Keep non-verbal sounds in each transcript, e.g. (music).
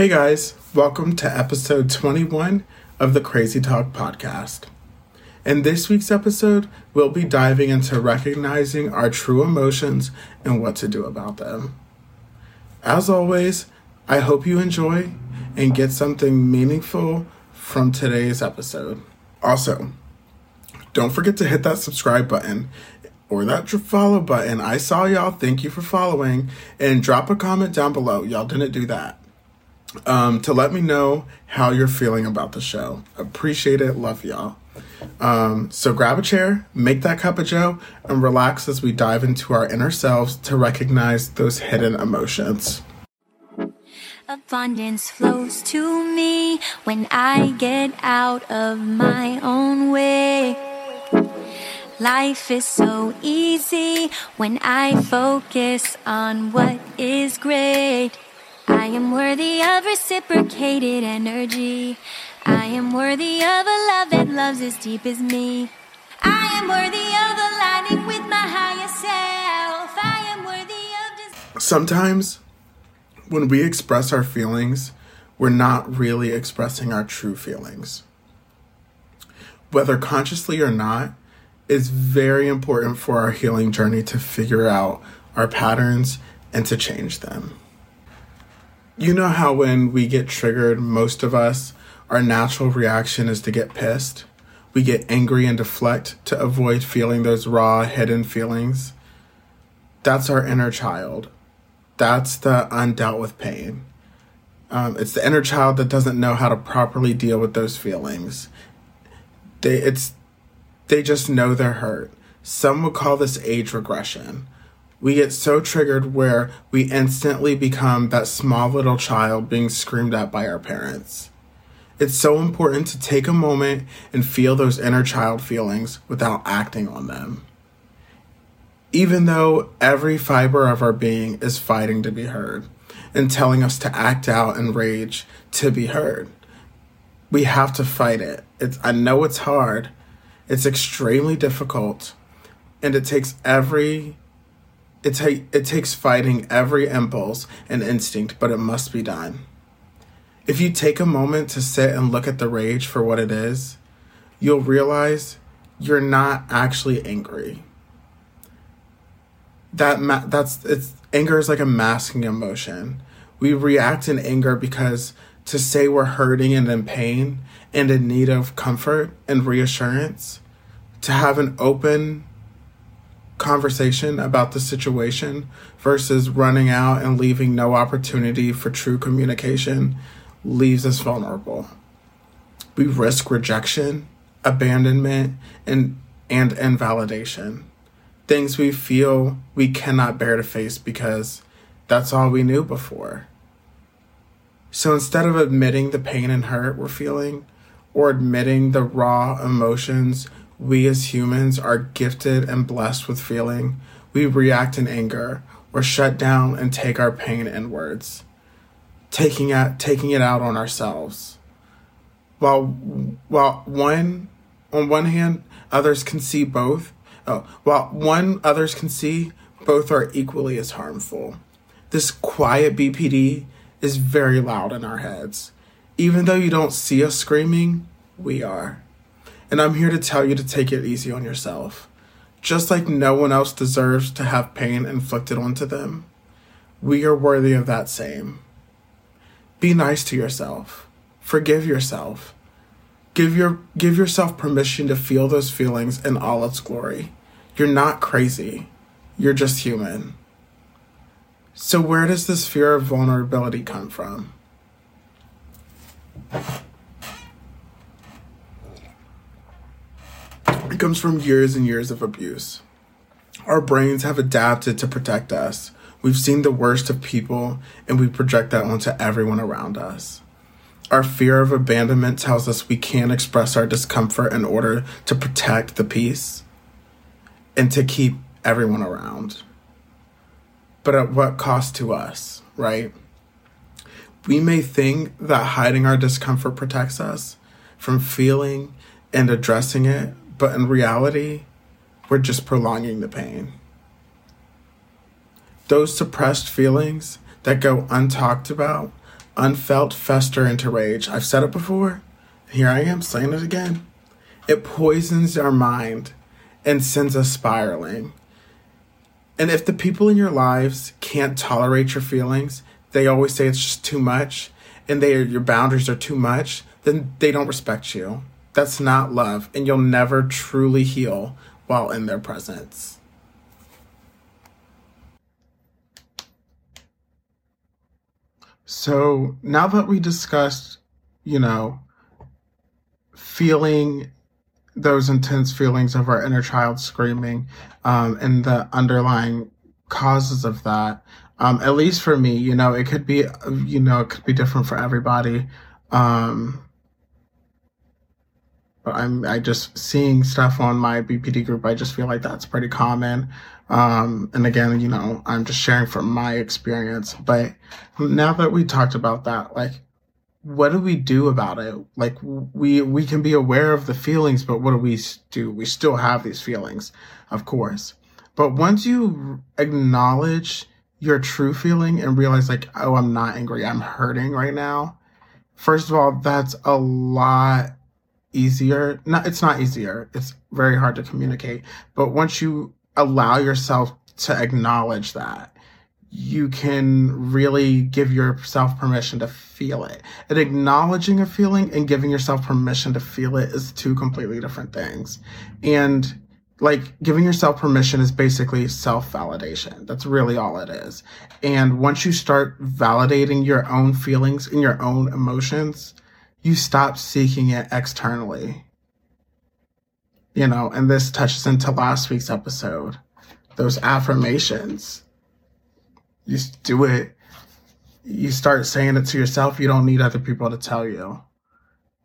Hey guys, welcome to episode 21 of the Crazy Talk podcast. In this week's episode, we'll be diving into recognizing our true emotions and what to do about them. As always, I hope you enjoy and get something meaningful from today's episode. Also, don't forget to hit that subscribe button or that follow button. I saw y'all. Thank you for following. And drop a comment down below. Y'all didn't do that um, to let me know how you're feeling about the show. Appreciate it. Love y'all. Um, so grab a chair, make that cup of joe, and relax as we dive into our inner selves to recognize those hidden emotions. Abundance flows to me when I get out of my own way. Life is so easy when I focus on what is great. I am worthy of reciprocated energy. I am worthy of a love that loves as deep as me. I am worthy of aligning with my higher self. I am worthy of. Des- Sometimes, when we express our feelings, we're not really expressing our true feelings. Whether consciously or not, it's very important for our healing journey to figure out our patterns and to change them. You know how when we get triggered, most of us, our natural reaction is to get pissed? We get angry and deflect to avoid feeling those raw, hidden feelings. That's our inner child. That's the undealt with pain. Um, it's the inner child that doesn't know how to properly deal with those feelings. They, it's, they just know they're hurt. Some would call this age regression we get so triggered where we instantly become that small little child being screamed at by our parents. It's so important to take a moment and feel those inner child feelings without acting on them. Even though every fiber of our being is fighting to be heard and telling us to act out and rage to be heard, we have to fight it. It's, I know it's hard, it's extremely difficult, and it takes every it, ta- it takes fighting every impulse and instinct, but it must be done. If you take a moment to sit and look at the rage for what it is, you'll realize you're not actually angry. That ma- that's it's anger is like a masking emotion. We react in anger because to say we're hurting and in pain and in need of comfort and reassurance, to have an open conversation about the situation versus running out and leaving no opportunity for true communication leaves us vulnerable. We risk rejection, abandonment, and, and invalidation. Things we feel we cannot bear to face because that's all we knew before. So instead of admitting the pain and hurt we're feeling, or admitting the raw emotions we as humans are gifted and blessed with feeling, we react in anger or shut down and take our pain inwards, taking it, taking it out on ourselves. While, while one, on one hand, others can see both, oh, while one others can see, both are equally as harmful. This quiet BPD is very loud in our heads. Even though you don't see us screaming, we are. And I'm here to tell you to take it easy on yourself. Just like no one else deserves to have pain inflicted onto them, we are worthy of that same. Be nice to yourself. Forgive yourself. Give your give yourself permission to feel those feelings in all its glory. You're not crazy. You're just human. So where does this fear of vulnerability come from? Comes from years and years of abuse. Our brains have adapted to protect us. We've seen the worst of people and we project that onto everyone around us. Our fear of abandonment tells us we can't express our discomfort in order to protect the peace and to keep everyone around. But at what cost to us, right? We may think that hiding our discomfort protects us from feeling and addressing it, but in reality, we're just prolonging the pain. Those suppressed feelings that go untalked about, unfelt fester into rage. I've said it before. Here I am saying it again. It poisons our mind and sends us spiraling. And if the people in your lives can't tolerate your feelings, they always say it's just too much, and they your boundaries are too much, then they don't respect you. That's not love, and you'll never truly heal while in their presence. So now that we discussed, you know, feeling those intense feelings of our inner child screaming um, and the underlying causes of that, um, at least for me, you know, it could be, you know, it could be different for everybody. Um, I'm I just seeing stuff on my BPD group. I just feel like that's pretty common. Um, and again, you know, I'm just sharing from my experience. But now that we talked about that, like, what do we do about it? Like, we we can be aware of the feelings, but what do we do? We still have these feelings, of course. But once you acknowledge your true feeling and realize, like, oh, I'm not angry, I'm hurting right now. First of all, that's a lot easier. Not, it's not easier. It's very hard to communicate. But once you allow yourself to acknowledge that, you can really give yourself permission to feel it. And acknowledging a feeling and giving yourself permission to feel it is two completely different things. And like giving yourself permission is basically self validation. That's really all it is. And once you start validating your own feelings and your own emotions, you stop seeking it externally. You know, and this touches into last week's episode. Those affirmations. You do it. You start saying it to yourself. You don't need other people to tell you.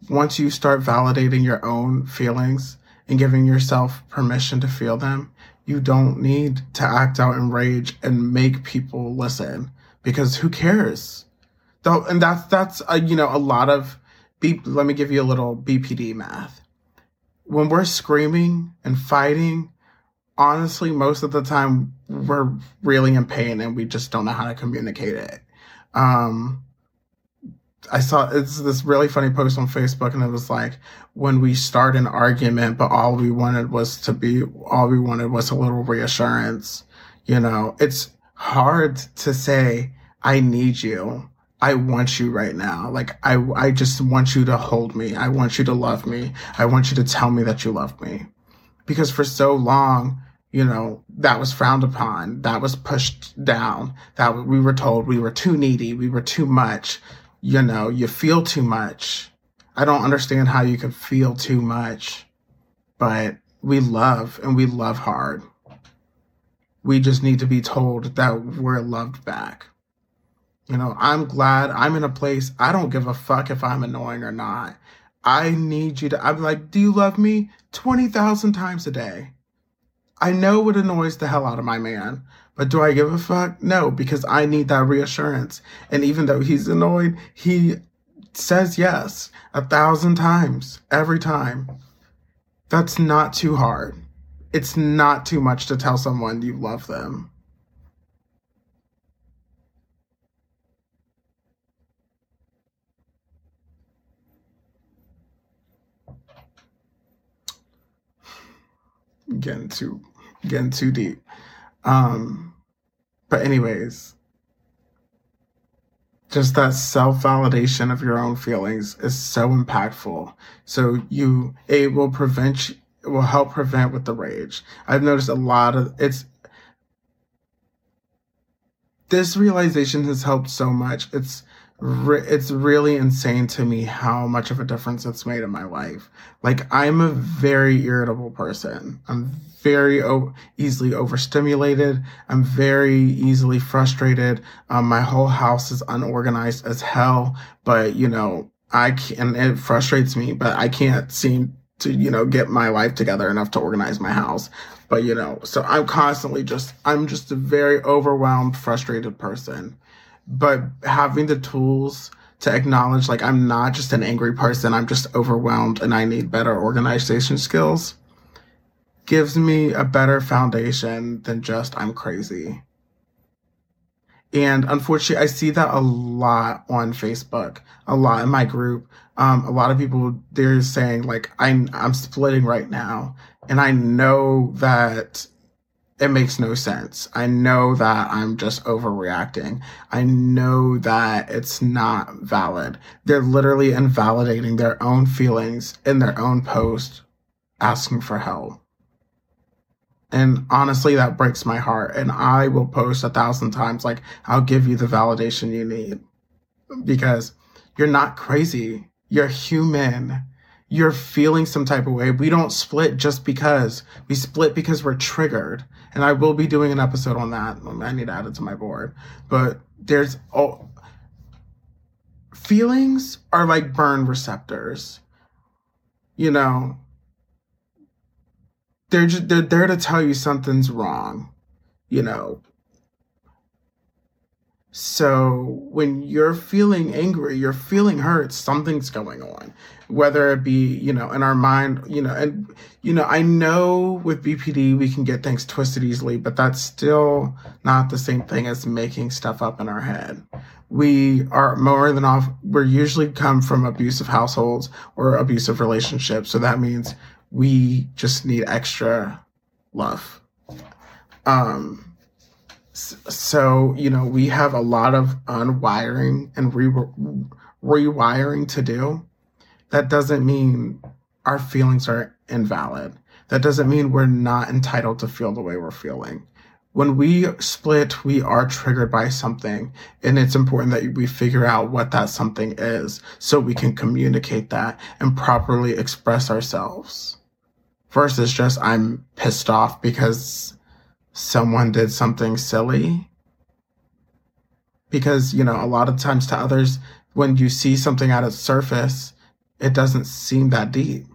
Once you start validating your own feelings and giving yourself permission to feel them, you don't need to act out in rage and make people listen because who cares? Though, and that's that's a, you know a lot of B, let me give you a little BPD math. When we're screaming and fighting, honestly, most of the time we're really in pain and we just don't know how to communicate it. Um, I saw it's this really funny post on Facebook and it was like when we start an argument, but all we wanted was to be, all we wanted was a little reassurance. You know, it's hard to say, I need you I want you right now. Like I I just want you to hold me. I want you to love me. I want you to tell me that you love me. Because for so long, you know, that was frowned upon. That was pushed down. That we were told we were too needy, we were too much. You know, you feel too much. I don't understand how you can feel too much. But we love and we love hard. We just need to be told that we're loved back. You know, I'm glad I'm in a place I don't give a fuck if I'm annoying or not. I need you to, I'm like, do you love me? 20,000 times a day. I know what annoys the hell out of my man, but do I give a fuck? No, because I need that reassurance. And even though he's annoyed, he says yes a thousand times every time. That's not too hard. It's not too much to tell someone you love them. Getting too getting too deep. Um, but anyways, just that self validation of your own feelings is so impactful. So you it will prevent it will help prevent with the rage. I've noticed a lot of it's this realization has helped so much. It's re- it's really insane to me how much of a difference it's made in my life. Like I'm a very irritable person. I'm very o- easily overstimulated. I'm very easily frustrated. Um, my whole house is unorganized as hell, but you know, I can, it frustrates me, but I can't seem to, you know, get my life together enough to organize my house. But, you know, so I'm constantly just, I'm just a very overwhelmed, frustrated person but having the tools to acknowledge like I'm not just an angry person, I'm just overwhelmed and I need better organization skills gives me a better foundation than just I'm crazy. And unfortunately, I see that a lot on Facebook, a lot in my group. Um, a lot of people, they're saying like, I'm, I'm splitting right now. And I know that it makes no sense. I know that I'm just overreacting. I know that it's not valid. They're literally invalidating their own feelings in their own post, asking for help. And honestly, that breaks my heart. And I will post a thousand times, like, I'll give you the validation you need because you're not crazy. You're human you're feeling some type of way. We don't split just because. We split because we're triggered. And I will be doing an episode on that. I need to add it to my board. But there's feelings are like burn receptors. You know, they're just they're there to tell you something's wrong. You know, so when you're feeling angry, you're feeling hurt, something's going on. Whether it be, you know, in our mind, you know, and, you know, I know with BPD we can get things twisted easily, but that's still not the same thing as making stuff up in our head. We are more than off, we're usually come from abusive households or abusive relationships. So that means we just need extra love. Um, so you know we have a lot of unwiring and re- rewiring to do. That doesn't mean our feelings are invalid. That doesn't mean we're not entitled to feel the way we're feeling. When we split we are triggered by something and it's important that we figure out what that something is so we can communicate that and properly express ourselves versus just i'm pissed off because someone did something silly. Because, you know, a lot of times to others, when you see something at its surface, it doesn't seem that deep.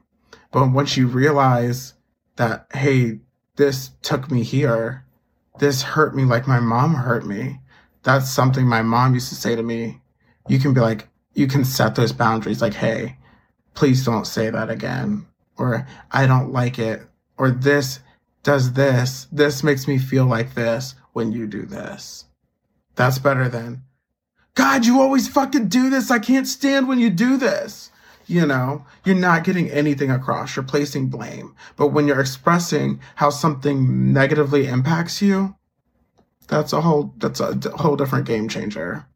But once you realize that, hey, this took me here, this hurt me like my mom hurt me, that's something my mom used to say to me. You can be like, you can set those boundaries like, hey, please don't say that again. Or I don't like it. Or this does this. This makes me feel like this when you do this. That's better than, God, you always fucking do this. I can't stand when you do this. You know, you're not getting anything across. You're placing blame. But when you're expressing how something negatively impacts you, that's a whole, that's a whole different game changer.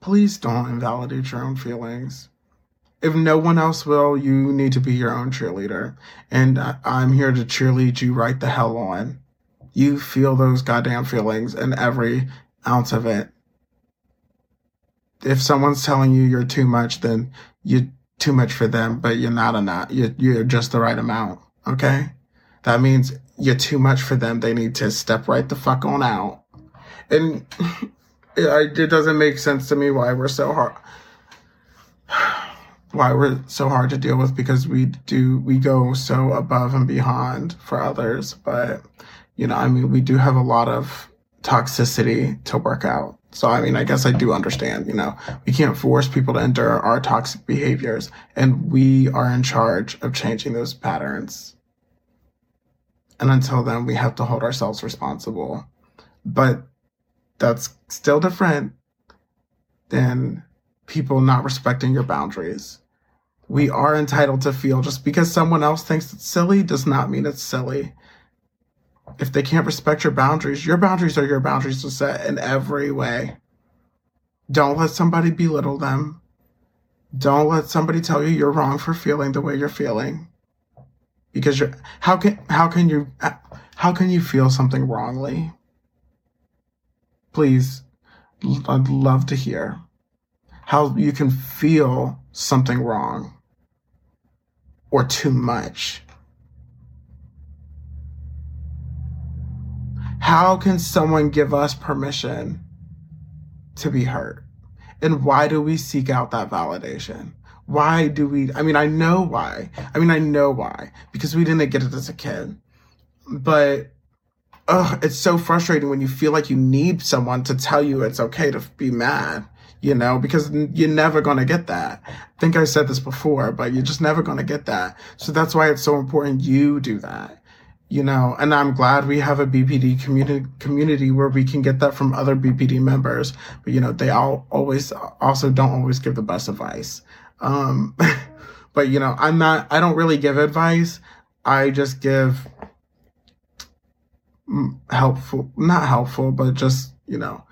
Please don't invalidate your own feelings if no one else will, you need to be your own cheerleader. And I'm here to cheerlead you right the hell on. You feel those goddamn feelings and every ounce of it. If someone's telling you you're too much, then you're too much for them, but you're not enough. You're, you're just the right amount. Okay. That means you're too much for them. They need to step right the fuck on out. And (laughs) it, it doesn't make sense to me why we're so hard why we're so hard to deal with because we do we go so above and beyond for others. But you know i mean we do have a lot of toxicity to work out. So i mean i guess i do understand you know we can't force people to endure our toxic behaviors and we are in charge of changing those patterns. And until then we have to hold ourselves responsible. But that's still different than people not respecting your boundaries we are entitled to feel. Just because someone else thinks it's silly does not mean it's silly. If they can't respect your boundaries, your boundaries are your boundaries to set in every way. Don't let somebody belittle them. Don't let somebody tell you you're wrong for feeling the way you're feeling. Because you're how can how can you how can you feel something wrongly? Please, I'd love to hear how you can feel something wrong or too much? How can someone give us permission to be hurt? And why do we seek out that validation? Why do we? I mean, I know why. I mean, I know why. Because we didn't get it as a kid. But ugh, it's so frustrating when you feel like you need someone to tell you it's okay to be mad you know, because you're never going to get that. I think I said this before, but you're just never going to get that. So that's why it's so important you do that. you know, and I'm glad we have a BPD community community where we can get that from other BPD members. But you know, they all always also don't always give the best advice. Um, (laughs) but you know, I'm not. I don't really give advice. I just give helpful, not helpful, but just you know,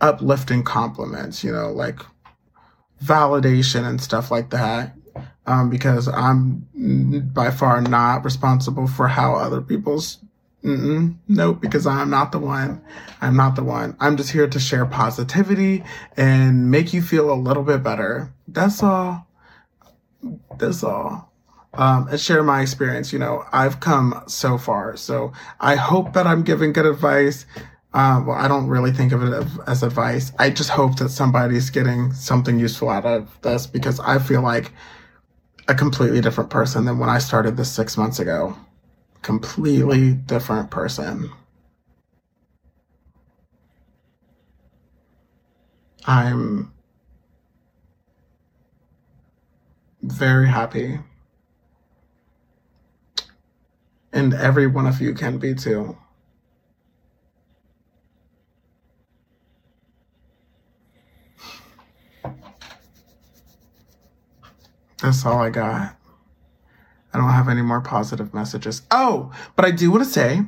uplifting compliments. You know, like validation and stuff like that um, because I'm by far not responsible for how other people's. Mm-mm, nope, because I'm not the one. I'm not the one. I'm just here to share positivity and make you feel a little bit better. That's all. That's all. Um, and share my experience. You know, I've come so far. So I hope that I'm giving good advice. Uh, well, I don't really think of it as advice. I just hope that somebody's getting something useful out of this because I feel like a completely different person than when I started this six months ago. Completely different person. I'm very happy. And every one of you can be too. That's all I got. I don't have any more positive messages. Oh, but I do want to say,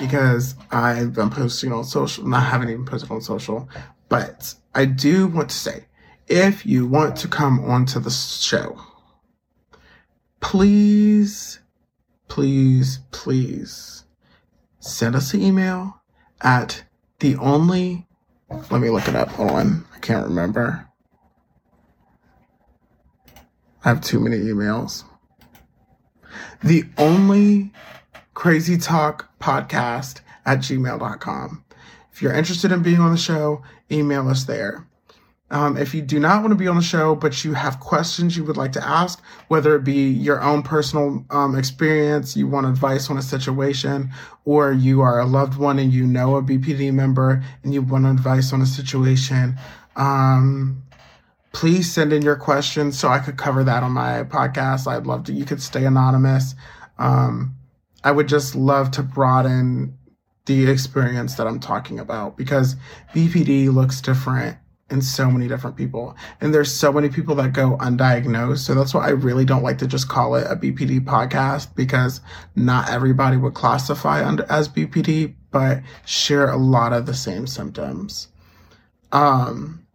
because I've been posting on social, not having even posted on social, but I do want to say, if you want to come onto the show, please, please, please send us an email at the only, let me look it up. Hold on. I can't remember. Have too many emails. The only crazy talk podcast at gmail.com. If you're interested in being on the show, email us there. Um, if you do not want to be on the show, but you have questions you would like to ask, whether it be your own personal um, experience, you want advice on a situation, or you are a loved one and you know a BPD member and you want advice on a situation, um, please send in your questions so I could cover that on my podcast. I'd love to, you could stay anonymous. Um, I would just love to broaden the experience that I'm talking about because BPD looks different in so many different people. And there's so many people that go undiagnosed. So that's why I really don't like to just call it a BPD podcast because not everybody would classify under as BPD, but share a lot of the same symptoms. Um,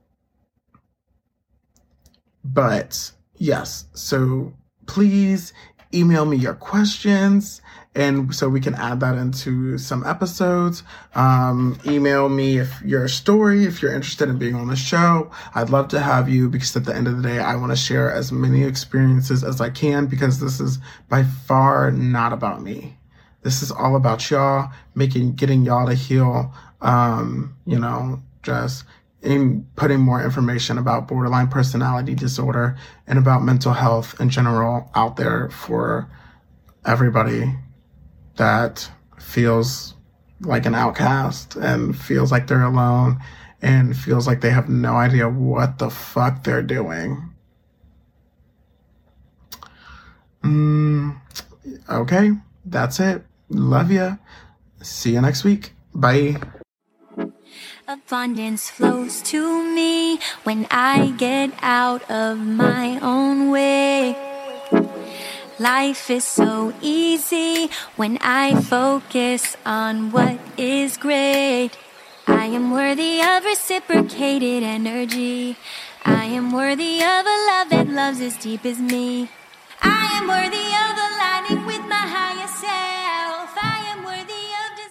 but yes, so please email me your questions and so we can add that into some episodes. Um, email me if your story, if you're interested in being on the show. I'd love to have you because at the end of the day, I want to share as many experiences as I can because this is by far not about me. This is all about y'all making, getting y'all to heal. Um, you know, just in putting more information about borderline personality disorder and about mental health in general out there for everybody that feels like an outcast and feels like they're alone and feels like they have no idea what the fuck they're doing. Mm, okay, that's it. Love ya. See you next week. Bye. Abundance flows to me when I get out of my own way. Life is so easy when I focus on what is great. I am worthy of reciprocated energy. I am worthy of a love that loves as deep as me. I am worthy.